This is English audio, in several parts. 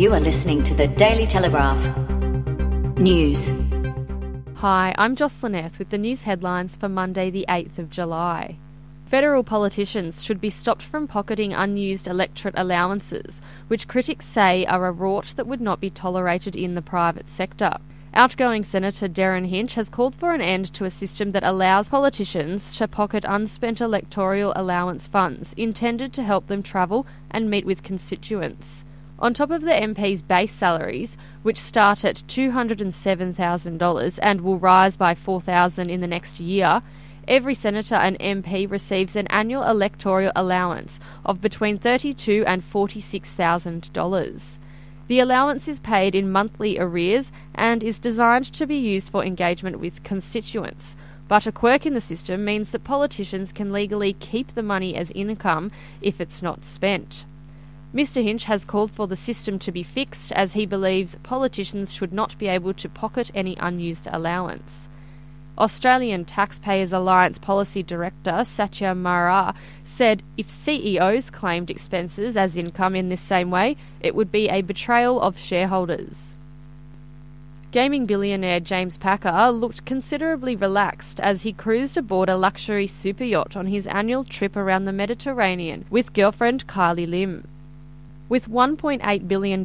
You are listening to the Daily Telegraph. News. Hi, I'm Jocelyn Earth with the news headlines for Monday, the 8th of July. Federal politicians should be stopped from pocketing unused electorate allowances, which critics say are a rort that would not be tolerated in the private sector. Outgoing Senator Derryn Hinch has called for an end to a system that allows politicians to pocket unspent electoral allowance funds intended to help them travel and meet with constituents. On top of the MP's base salaries, which start at $207,000 and will rise by 4,000 in the next year, every senator and MP receives an annual electoral allowance of between 32 and $46,000. The allowance is paid in monthly arrears and is designed to be used for engagement with constituents. But a quirk in the system means that politicians can legally keep the money as income if it's not spent. Mr. Hinch has called for the system to be fixed as he believes politicians should not be able to pocket any unused allowance. Australian Taxpayers Alliance Policy Director Satya Marar said if CEOs claimed expenses as income in this same way, it would be a betrayal of shareholders. Gaming billionaire James Packer looked considerably relaxed as he cruised aboard a luxury super yacht on his annual trip around the Mediterranean with girlfriend Kylie Lim. With $1.8 billion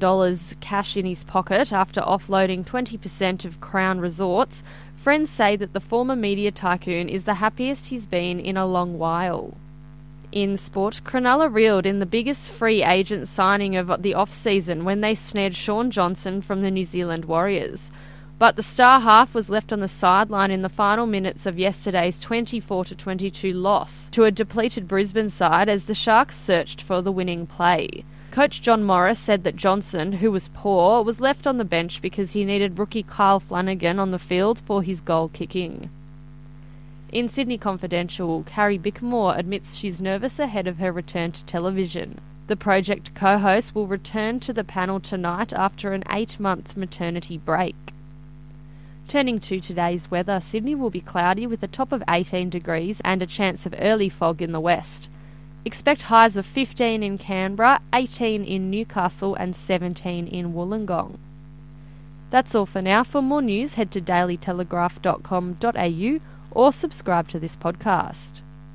cash in his pocket after offloading 20% of Crown Resorts, Friends say that the former media tycoon is the happiest he's been in a long while. In sport, Cronulla reeled in the biggest free agent signing of the off-season when they snared Shaun Johnson from the New Zealand Warriors. But the star half was left on the sideline in the final minutes of yesterday's 24 22 loss to a depleted Brisbane side as the Sharks searched for the winning play. Coach John Morris said that Johnson, who was poor, was left on the bench because he needed rookie Kyle Flanagan on the field for his goal kicking. In Sydney Confidential, Carrie Bickmore admits she's nervous ahead of her return to television. The project co host will return to the panel tonight after an eight month maternity break. Turning to today's weather, Sydney will be cloudy with a top of 18 degrees and a chance of early fog in the west. Expect highs of 15 in Canberra, 18 in Newcastle, and 17 in Wollongong. That's all for now. For more news, head to dailytelegraph.com.au or subscribe to this podcast.